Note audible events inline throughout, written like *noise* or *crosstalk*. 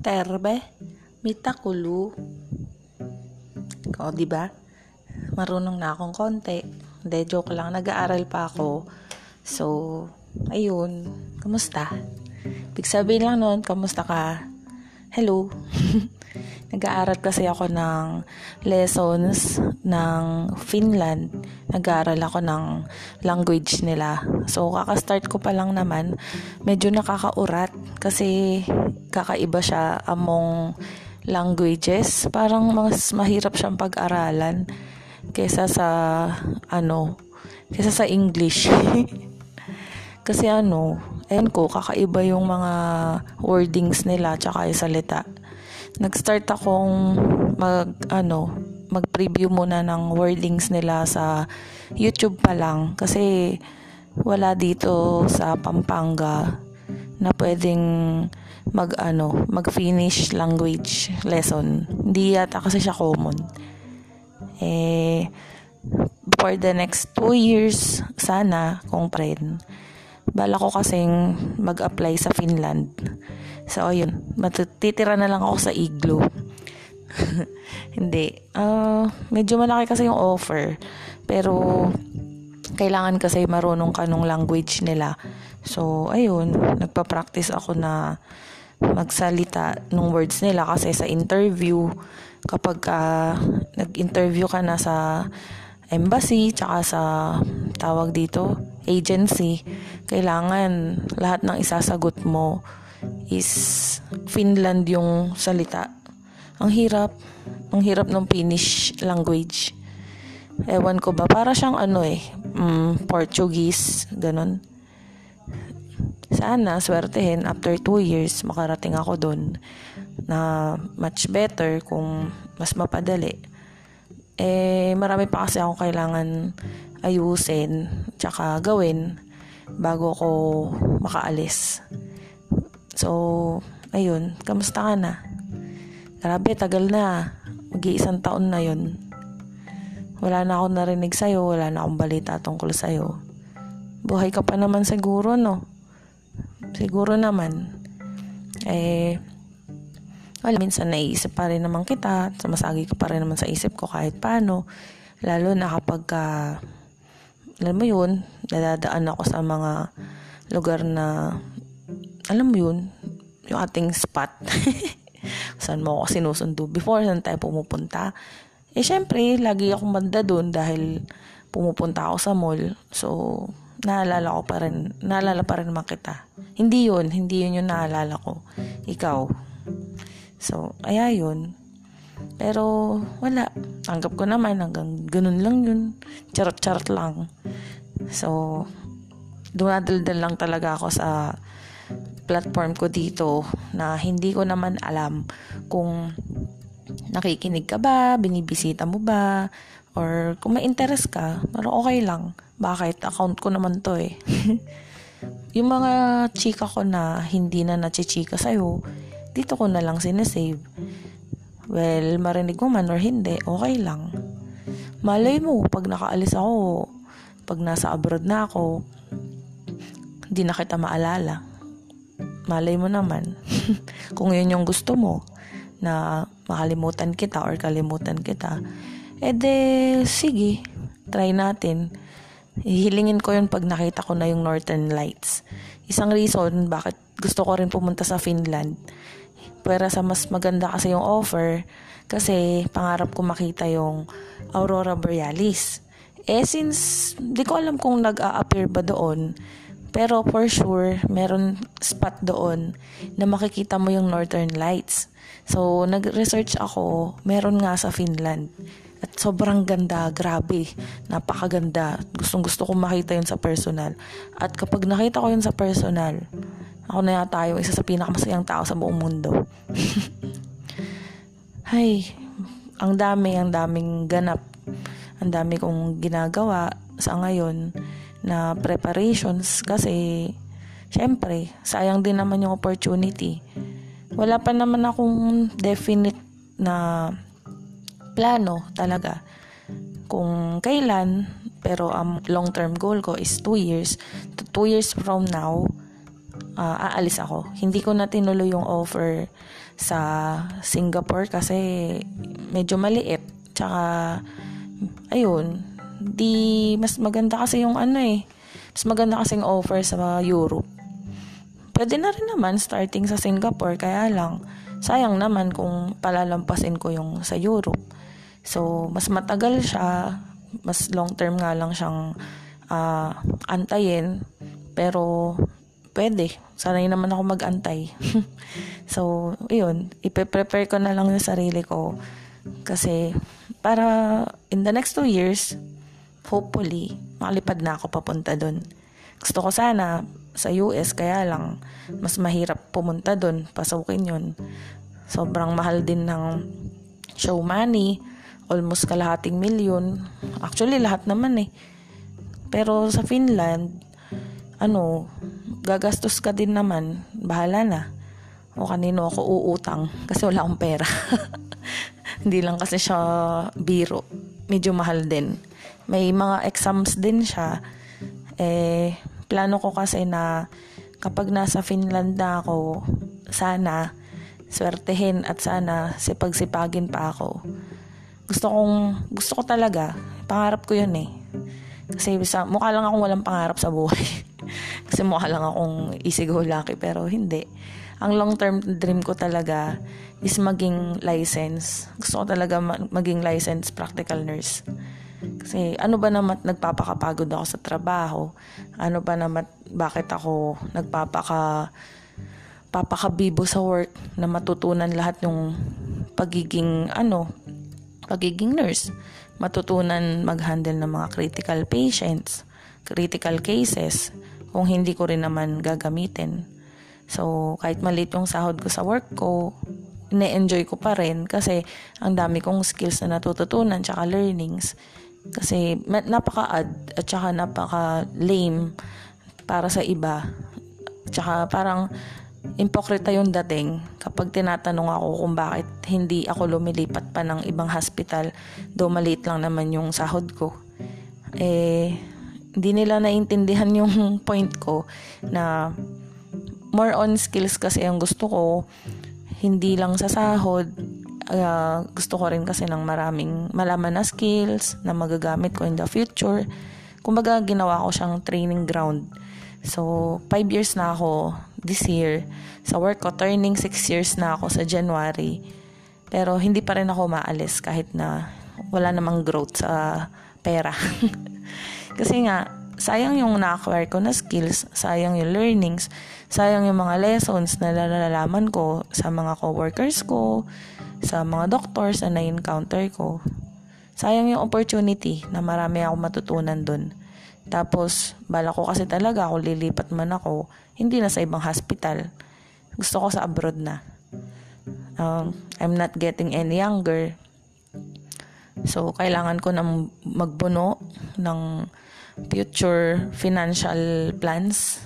terbe, mitakulu. O, di ba? Marunong na akong konti. Hindi, joke lang. Nag-aaral pa ako. So, ayun. Kamusta? Big sabihin lang nun, kamusta ka? Hello. *laughs* Nag-aaral kasi ako ng lessons ng Finland. Nag-aaral ako ng language nila. So, kaka-start ko pa lang naman. Medyo nakakaurat kasi kakaiba siya among languages. Parang mas mahirap siyang pag-aralan kesa sa ano, kesa sa English. *laughs* kasi ano, ayun ko, kakaiba yung mga wordings nila tsaka yung salita nag-start akong mag ano, mag-preview muna ng wordings nila sa YouTube pa lang kasi wala dito sa Pampanga na pwedeng mag ano, mag-finish language lesson. Hindi yata kasi siya common. Eh for the next two years sana kung friend bala ko kasing mag-apply sa Finland So, ayun. Matitira na lang ako sa igloo. *laughs* Hindi. Uh, medyo malaki kasi yung offer. Pero, kailangan kasi marunong ka nung language nila. So, ayun. Nagpa-practice ako na magsalita ng words nila kasi sa interview, kapag uh, nag-interview ka na sa embassy, tsaka sa tawag dito, agency, kailangan lahat ng isasagot mo is Finland yung salita. Ang hirap. Ang hirap ng Finnish language. Ewan ko ba, para siyang ano eh, um, Portuguese, ganun. Sana, swertehin, after 2 years, makarating ako doon na much better kung mas mapadali. Eh, marami pa kasi ako kailangan ayusin, tsaka gawin bago ko makaalis. So, ayun, kamusta ka na? Grabe, tagal na. Mag-iisang taon na yon. Wala na akong narinig sa'yo, wala na akong balita tungkol sa'yo. Buhay ka pa naman siguro, no? Siguro naman. Eh, wala, minsan naiisip pa rin naman kita, sumasagi ka pa rin naman sa isip ko kahit paano. Lalo na kapag, uh, alam mo yun, nadadaan ako sa mga lugar na alam mo yun, yung ating spot. *laughs* saan mo ako sinusundo before, saan tayo pumupunta. Eh, syempre, lagi akong banda doon dahil pumupunta ako sa mall. So, naalala ko pa rin, naalala pa rin naman. Hindi yun, hindi yun yung naalala ko. Ikaw. So, kaya yun. Pero, wala. Tanggap ko naman, hanggang ganun lang yun. Charot-charot lang. So, dumadaldal lang talaga ako sa platform ko dito na hindi ko naman alam kung nakikinig ka ba, binibisita mo ba, or kung may interest ka, pero okay lang. Bakit? Account ko naman to eh. *laughs* yung mga chika ko na hindi na nachichika sa'yo, dito ko na lang sinesave. Well, marinig mo man or hindi, okay lang. Malay mo, pag nakaalis ako, pag nasa abroad na ako, hindi na kita maalala malay mo naman, *laughs* kung yun yung gusto mo, na makalimutan kita or kalimutan kita, ede, sige, try natin. Hihilingin ko yun pag nakita ko na yung Northern Lights. Isang reason bakit gusto ko rin pumunta sa Finland. Pero sa mas maganda kasi yung offer, kasi pangarap ko makita yung Aurora Borealis. Eh since di ko alam kung nag-a-appear ba doon, pero for sure, meron spot doon na makikita mo yung Northern Lights. So, nag-research ako, meron nga sa Finland. At sobrang ganda, grabe, napakaganda. Gustong gusto ko makita yun sa personal. At kapag nakita ko yun sa personal, ako na yata yung isa sa pinakamasayang tao sa buong mundo. *laughs* Hay, ang dami, ang daming ganap. Ang dami kong ginagawa sa ngayon na preparations kasi syempre, sayang din naman yung opportunity. Wala pa naman akong definite na plano talaga kung kailan pero ang um, long term goal ko is 2 years 2 years from now uh, aalis ako. Hindi ko na tinuloy yung offer sa Singapore kasi medyo maliit. Tsaka, ayun, di, mas maganda kasi yung ano eh. Mas maganda kasi yung offer sa Europe. Pwede na rin naman starting sa Singapore, kaya lang, sayang naman kung palalampasin ko yung sa Europe. So, mas matagal siya, mas long term nga lang siyang uh, antayin, pero pwede. Sanay naman ako mag-antay. *laughs* so, yun. Ipe-prepare ko na lang yung sarili ko. Kasi, para in the next two years, hopefully, makalipad na ako papunta doon. Gusto ko sana sa US, kaya lang, mas mahirap pumunta doon, pasukin yun. Sobrang mahal din ng show money, almost kalahating milyon. Actually, lahat naman eh. Pero sa Finland, ano, gagastos ka din naman, bahala na. O kanino ako uutang kasi wala akong pera. *laughs* Hindi lang kasi siya biro. Medyo mahal din. May mga exams din siya. Eh, plano ko kasi na kapag nasa Finland na ako, sana swertehin at sana sipagsipagin pa ako. Gusto kong, gusto ko talaga. Pangarap ko yun eh. Kasi sa, mukha lang akong walang pangarap sa buhay. *laughs* Kasi mukha lang akong easy go lucky pero hindi. Ang long term dream ko talaga is maging license. Gusto ko talaga maging license practical nurse. Kasi ano ba naman nagpapakapagod ako sa trabaho? Ano ba naman bakit ako nagpapaka papakabibo sa work na matutunan lahat yung pagiging ano pagiging nurse matutunan mag-handle ng mga critical patients, critical cases, kung hindi ko rin naman gagamitin. So, kahit maliit yung sahod ko sa work ko, ne-enjoy ko pa rin kasi ang dami kong skills na natututunan tsaka learnings. Kasi napaka-ad at tsaka napaka-lame para sa iba. Tsaka parang Impokrita yung dating kapag tinatanong ako kung bakit hindi ako lumilipat pa ng ibang hospital, do maliit lang naman yung sahod ko. Eh, hindi nila naintindihan yung *laughs* point ko na more on skills kasi ang gusto ko, hindi lang sa sahod, uh, gusto ko rin kasi ng maraming malaman na skills na magagamit ko in the future. Kumbaga, ginawa ko siyang training ground. So, 5 years na ako this year sa work ko. Turning 6 years na ako sa January. Pero hindi pa rin ako maalis kahit na wala namang growth sa pera. *laughs* Kasi nga, sayang yung na-acquire ko na skills, sayang yung learnings, sayang yung mga lessons na nalalaman ko sa mga coworkers ko, sa mga doctors na na-encounter ko. Sayang yung opportunity na marami ako matutunan dun. Tapos, bala ko kasi talaga kung lilipat man ako, hindi na sa ibang hospital. Gusto ko sa abroad na. Um, I'm not getting any younger. So, kailangan ko na magbuno ng future financial plans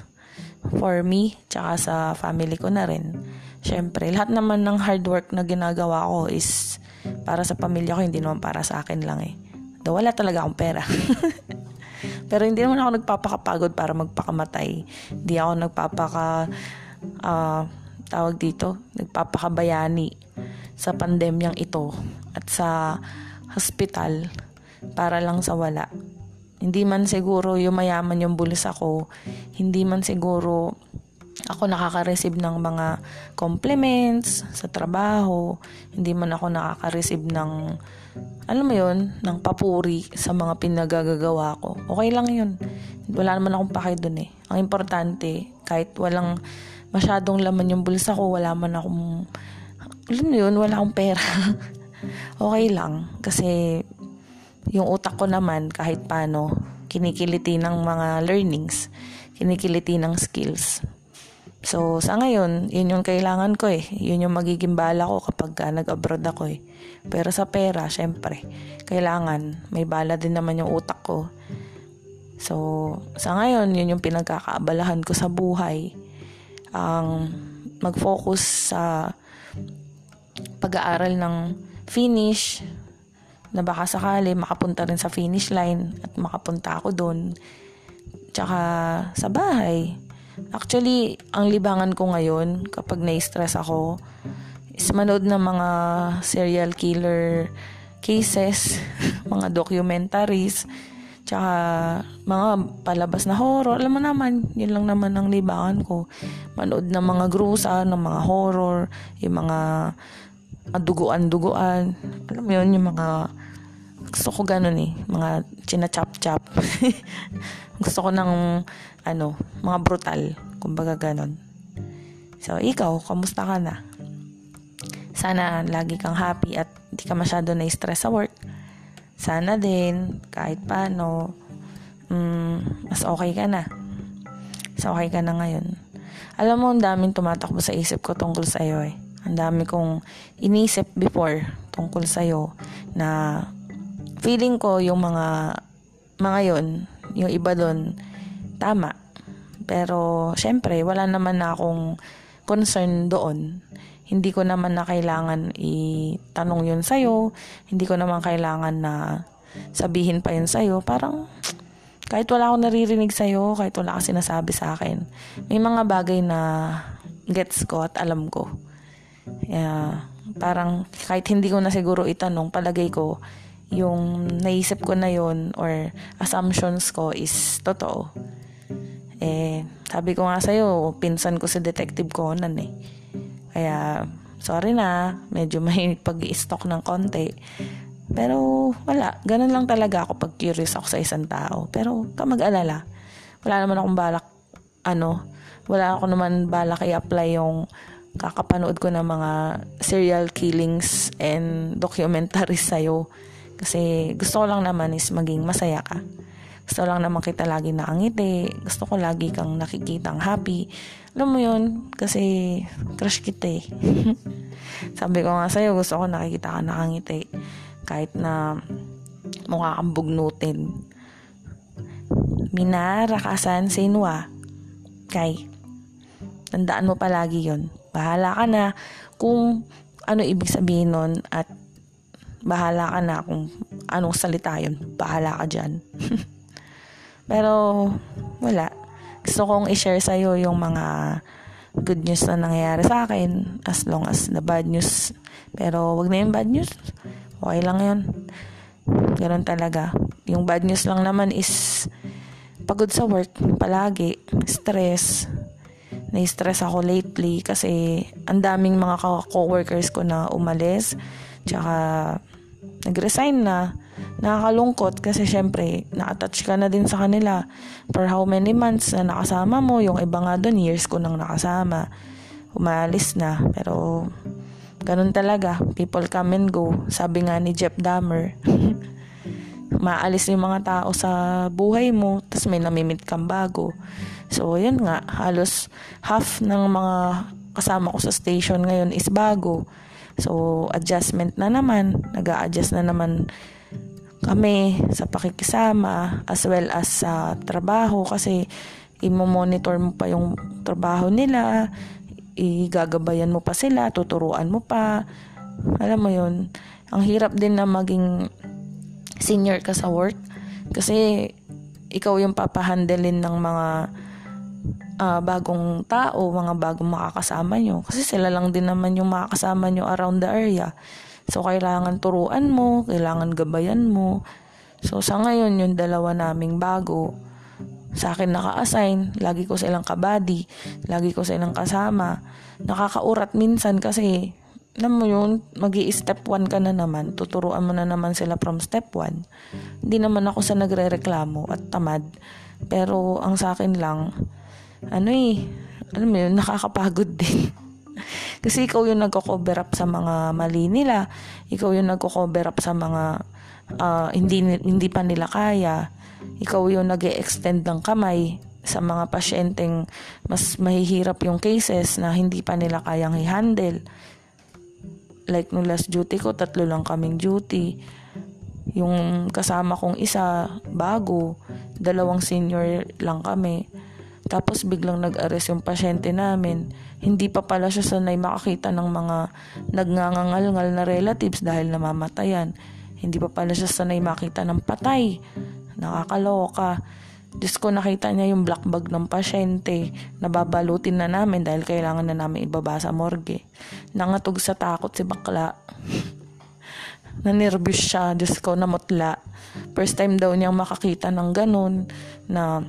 for me, tsaka sa family ko na rin. Siyempre, lahat naman ng hard work na ginagawa ko is para sa pamilya ko, hindi naman para sa akin lang eh. Do wala talaga akong pera. *laughs* Pero hindi naman ako nagpapakapagod para magpakamatay. Hindi ako nagpapaka uh, tawag dito, nagpapakabayani sa pandemyang ito at sa hospital para lang sa wala. Hindi man siguro yung mayaman yung bulsa ko, hindi man siguro ako nakaka-receive ng mga compliments sa trabaho, hindi man ako nakaka-receive ng alam mo yon ng papuri sa mga pinagagagawa ko. Okay lang yun. Wala naman akong pake dun eh. Ang importante, kahit walang masyadong laman yung bulsa ko, wala man akong, alam mo yun, wala akong pera. *laughs* okay lang. Kasi yung utak ko naman, kahit paano, kinikiliti ng mga learnings, kinikiliti ng skills. So, sa ngayon, yun yung kailangan ko eh. Yun yung magiging bala ko kapag uh, nag-abroad ako eh. Pero sa pera, syempre, kailangan, may bala din naman yung utak ko. So, sa ngayon, yun yung pinagkakaabalahan ko sa buhay. Ang mag-focus sa pag-aaral ng finish, na baka sakali makapunta rin sa finish line at makapunta ako doon. Tsaka sa bahay, Actually, ang libangan ko ngayon kapag na-stress ako is manood ng mga serial killer cases, *laughs* mga documentaries, tsaka mga palabas na horror. Alam mo naman, yun lang naman ang libangan ko. Manood ng mga grusa, ng mga horror, yung mga duguan-duguan. Alam mo yun, yung mga gusto ko ganun eh, mga china-chop-chop. *laughs* gusto ko ng ano, mga brutal, kumbaga ganun. So, ikaw, kamusta ka na? Sana lagi kang happy at hindi ka masyado na-stress sa work. Sana din, kahit paano, mm, mas okay ka na. Mas okay ka na ngayon. Alam mo, ang daming tumatakbo sa isip ko tungkol sa'yo eh. Ang dami kong inisip before tungkol sa'yo na feeling ko yung mga mga yon yung iba doon tama. Pero syempre wala naman na akong concern doon. Hindi ko naman na kailangan itanong yun sa'yo. Hindi ko naman kailangan na sabihin pa yun sa'yo. Parang kahit wala akong naririnig sa'yo kahit wala kang sinasabi sa akin may mga bagay na gets ko at alam ko. Yeah, parang kahit hindi ko na siguro itanong palagay ko yung naisip ko na yon or assumptions ko is totoo. Eh, sabi ko nga sa'yo, pinsan ko si Detective Conan eh. Kaya, sorry na, medyo *laughs* may pag-i-stock ng konti. Pero, wala. Ganun lang talaga ako pag curious ako sa isang tao. Pero, ka mag-alala. Wala naman akong balak, ano, wala ako naman balak i-apply yung kakapanood ko ng mga serial killings and documentaries sa'yo. Kasi gusto ko lang naman is maging masaya ka. Gusto lang naman kita lagi nakangiti. Gusto ko lagi kang nakikita ang happy. Alam mo yun, kasi crush kita eh. *laughs* Sabi ko nga sa'yo, gusto ko nakikita ka nakangiti. Kahit na mukha kang bugnutin. Mina, rakasan, sinwa. Kay, tandaan mo palagi yon Bahala ka na kung ano ibig sabihin nun at bahala ka na kung anong salita yun. Bahala ka dyan. *laughs* Pero, wala. Gusto kong i-share sa'yo yung mga good news na nangyayari sa akin as long as the bad news. Pero, wag na yung bad news. Okay lang yun. Ganun talaga. Yung bad news lang naman is pagod sa work palagi, stress. Na-stress ako lately kasi ang daming mga co-workers ko na umalis. Tsaka nag-resign na, nakakalungkot kasi syempre, na-attach ka na din sa kanila for how many months na nakasama mo. Yung iba nga doon, years ko nang nakasama. Umalis na. Pero, ganun talaga. People come and go. Sabi nga ni Jeff Dahmer, *laughs* maalis yung mga tao sa buhay mo, tapos may namimit kang bago. So, yun nga, halos half ng mga kasama ko sa station ngayon is bago. So, adjustment na naman. nag adjust na naman kami sa pakikisama as well as sa trabaho kasi imo-monitor mo pa yung trabaho nila, igagabayan mo pa sila, tuturuan mo pa. Alam mo yun, ang hirap din na maging senior ka sa work kasi ikaw yung papahandelin ng mga uh, bagong tao, mga bagong makakasama nyo. Kasi sila lang din naman yung makakasama nyo around the area. So, kailangan turuan mo, kailangan gabayan mo. So, sa ngayon, yung dalawa naming bago, sa akin naka-assign, lagi ko silang kabady, lagi ko silang kasama. Nakakaurat minsan kasi, alam mo yun, mag step 1 ka na naman, tuturuan mo na naman sila from step 1. Hindi naman ako sa nagre-reklamo at tamad. Pero, ang sa akin lang, ano eh, alam mo yun, nakakapagod *laughs* din. Kasi ikaw yung nagko-cover up sa mga mali nila. Ikaw yung nagko-cover up sa mga uh, hindi, hindi pa nila kaya. Ikaw yung nag extend ng kamay sa mga pasyenteng mas mahihirap yung cases na hindi pa nila kayang i-handle. Like nung last duty ko, tatlo lang kaming duty. Yung kasama kong isa, bago, dalawang senior lang kami. Tapos biglang nag-arrest yung pasyente namin. Hindi pa pala siya sanay makakita ng mga nagngangangal-ngal na relatives dahil namamatayan. Hindi pa pala siya sanay makita ng patay. Nakakaloka. Diyos ko, nakita niya yung black bag ng pasyente. Nababalutin na namin dahil kailangan na namin ibaba sa morgue. Nangatog sa takot si bakla. *laughs* Nanervous siya. Diyos ko, namutla. First time daw niyang makakita ng ganun na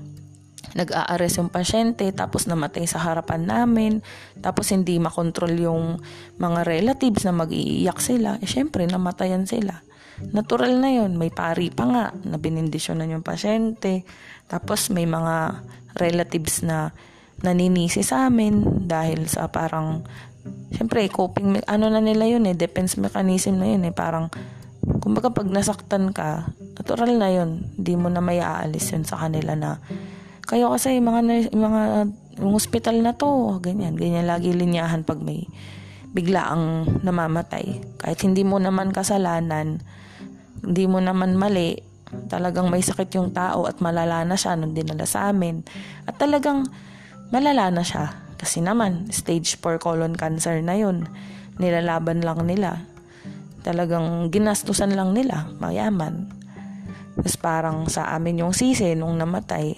nag-aares yung pasyente tapos namatay sa harapan namin tapos hindi makontrol yung mga relatives na mag-iiyak sila eh syempre namatayan sila. Natural na yon may pari pa nga na binindisyonan yung pasyente. Tapos may mga relatives na naninisi sa amin dahil sa parang syempre coping ano na nila yun eh defense mechanism na yun eh parang kumbaga pag nasaktan ka natural na yun. Hindi mo na may aalis yun sa kanila na kayo kasi mga mga yung hospital na to, ganyan, ganyan lagi linyahan pag may bigla ang namamatay. Kahit hindi mo naman kasalanan, hindi mo naman mali, talagang may sakit yung tao at malala na siya nung dinala sa amin. At talagang malala na siya. Kasi naman, stage 4 colon cancer na yun. Nilalaban lang nila. Talagang ginastusan lang nila, mayaman. Tapos parang sa amin yung sisi nung namatay,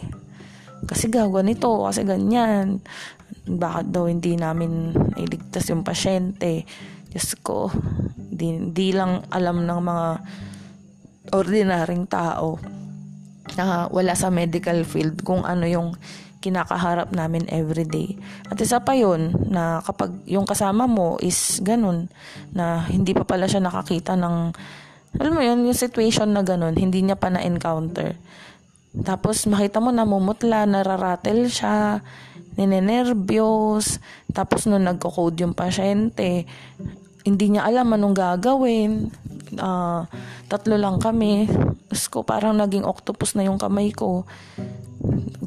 kasi gawa nito, kasi ganyan. Bakit daw hindi namin iligtas yung pasyente? Diyos ko, di, di lang alam ng mga ordinaryong tao na wala sa medical field kung ano yung kinakaharap namin everyday. At isa pa yun, na kapag yung kasama mo is ganun, na hindi pa pala siya nakakita ng, alam mo yun, yung situation na ganun, hindi niya pa na-encounter. Tapos makita mo namumutla, nararatel siya, ninenervyos. Tapos nung nagko-code yung pasyente, hindi niya alam anong gagawin. Uh, tatlo lang kami. Tapos ko parang naging octopus na yung kamay ko.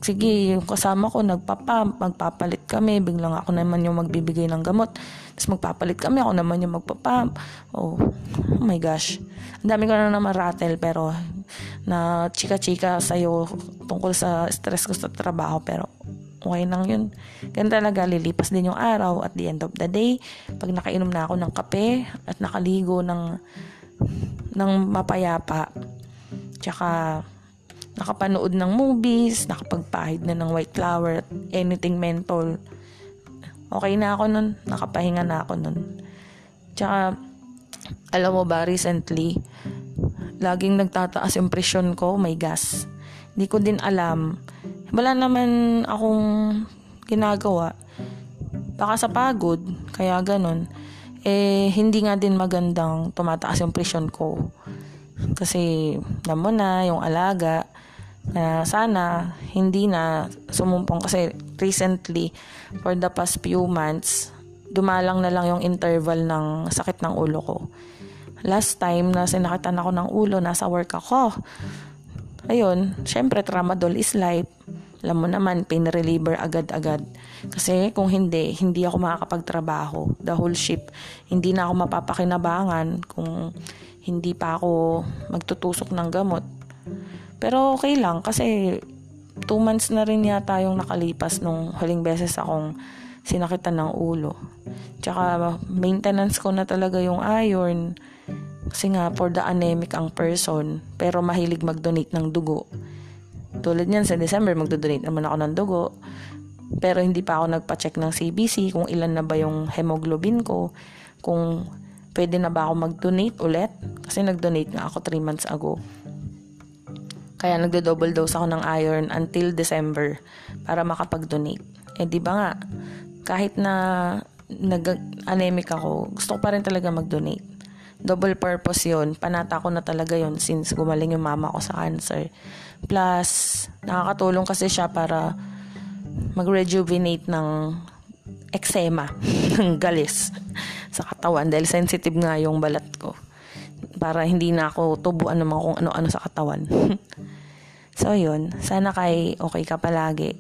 Sige, yung kasama ko nagpapamp, magpapalit kami. Biglang ako naman yung magbibigay ng gamot. Tapos magpapalit kami, ako naman yung magpapamp. Oh, oh my gosh. Ang dami ko na naman rattle pero na chika-chika sa'yo tungkol sa stress ko sa trabaho pero okay lang yun. Ganun talaga, lilipas din yung araw at the end of the day, pag nakainom na ako ng kape at nakaligo ng, ng mapayapa, tsaka nakapanood ng movies, nakapagpahid na ng white flower, anything mental, okay na ako nun, nakapahinga na ako nun. Tsaka, alam mo ba, recently, laging nagtataas yung presyon ko, may gas. Hindi ko din alam. Wala naman akong ginagawa. Baka sa pagod, kaya ganun. Eh, hindi nga din magandang tumataas yung presyon ko. Kasi, alam mo na, yung alaga, na sana hindi na sumumpong kasi recently for the past few months dumalang na lang yung interval ng sakit ng ulo ko last time na sinakitan ako ng ulo, nasa work ako. Ayun, syempre tramadol is life. Alam mo naman, pain reliever agad-agad. Kasi kung hindi, hindi ako makakapagtrabaho. The whole ship. Hindi na ako mapapakinabangan kung hindi pa ako magtutusok ng gamot. Pero okay lang kasi two months na rin yata yung nakalipas nung huling beses akong sinakitan ng ulo. Tsaka maintenance ko na talaga yung iron. Kasi nga, for the anemic ang person, pero mahilig mag-donate ng dugo. Tulad niyan, sa December, magdo-donate naman ako ng dugo. Pero hindi pa ako nagpa-check ng CBC kung ilan na ba yung hemoglobin ko. Kung pwede na ba ako mag-donate ulit. Kasi nag-donate nga ako 3 months ago. Kaya nagdo-double dose ako ng iron until December para makapag-donate. Eh di ba nga, kahit na nag-anemic ako, gusto ko pa rin talaga mag-donate double purpose yun. Panata ko na talaga yun since gumaling yung mama ko sa cancer. Plus, nakakatulong kasi siya para mag-rejuvenate ng eczema, *laughs* ng galis sa katawan dahil sensitive nga yung balat ko. Para hindi na ako tubuan naman kung ano-ano sa katawan. *laughs* so, yun. Sana kay okay ka palagi.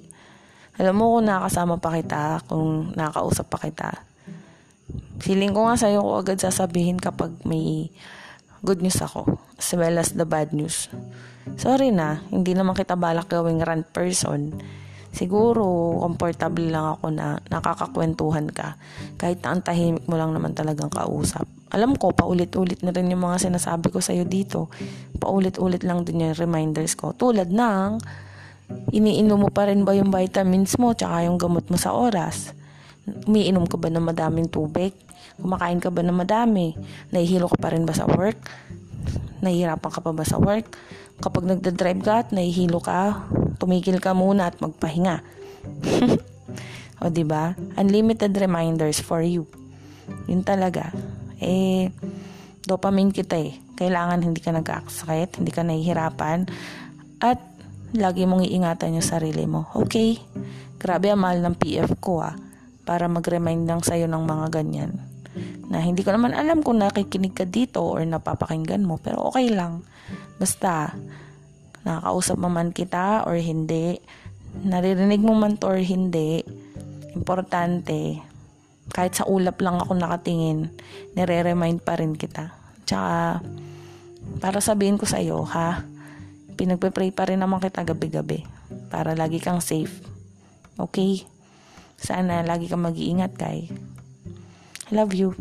Alam mo kung nakasama pa kita, kung nakausap pa kita, Feeling ko nga sa'yo ko agad sasabihin kapag may good news ako. As well as the bad news. Sorry na, hindi naman kita balak gawing rant person. Siguro, comfortable lang ako na nakakakwentuhan ka. Kahit na ang tahimik mo lang naman talagang kausap. Alam ko, paulit-ulit na rin yung mga sinasabi ko sa'yo dito. Paulit-ulit lang din yung reminders ko. Tulad ng, Iniinom mo pa rin ba yung vitamins mo tsaka yung gamot mo sa oras? Umiinom ka ba ng madaming tubig? Kumakain ka ba ng madami? Nahihilo ka pa rin ba sa work? Nahihirapan ka pa ba sa work? Kapag nagda-drive ka at nahihilo ka, tumigil ka muna at magpahinga. *laughs* o ba? Unlimited reminders for you. Yun talaga. Eh, dopamine kita eh. Kailangan hindi ka nagkakasakit, hindi ka nahihirapan, at lagi mong iingatan yung sarili mo. Okay? Grabe ang mahal ng PF ko ah. Para mag-remind lang sa'yo ng mga ganyan. Na hindi ko naman alam kung nakikinig ka dito or napapakinggan mo. Pero okay lang. Basta, nakakausap mo man kita or hindi. Naririnig mo man to or hindi. Importante, kahit sa ulap lang ako nakatingin, nire-remind pa rin kita. Tsaka, para sabihin ko sa iyo, ha, pinagpe-pray pa rin naman kita gabi-gabi para lagi kang safe. Okay? Sana lagi kang mag-iingat, kay. I love you.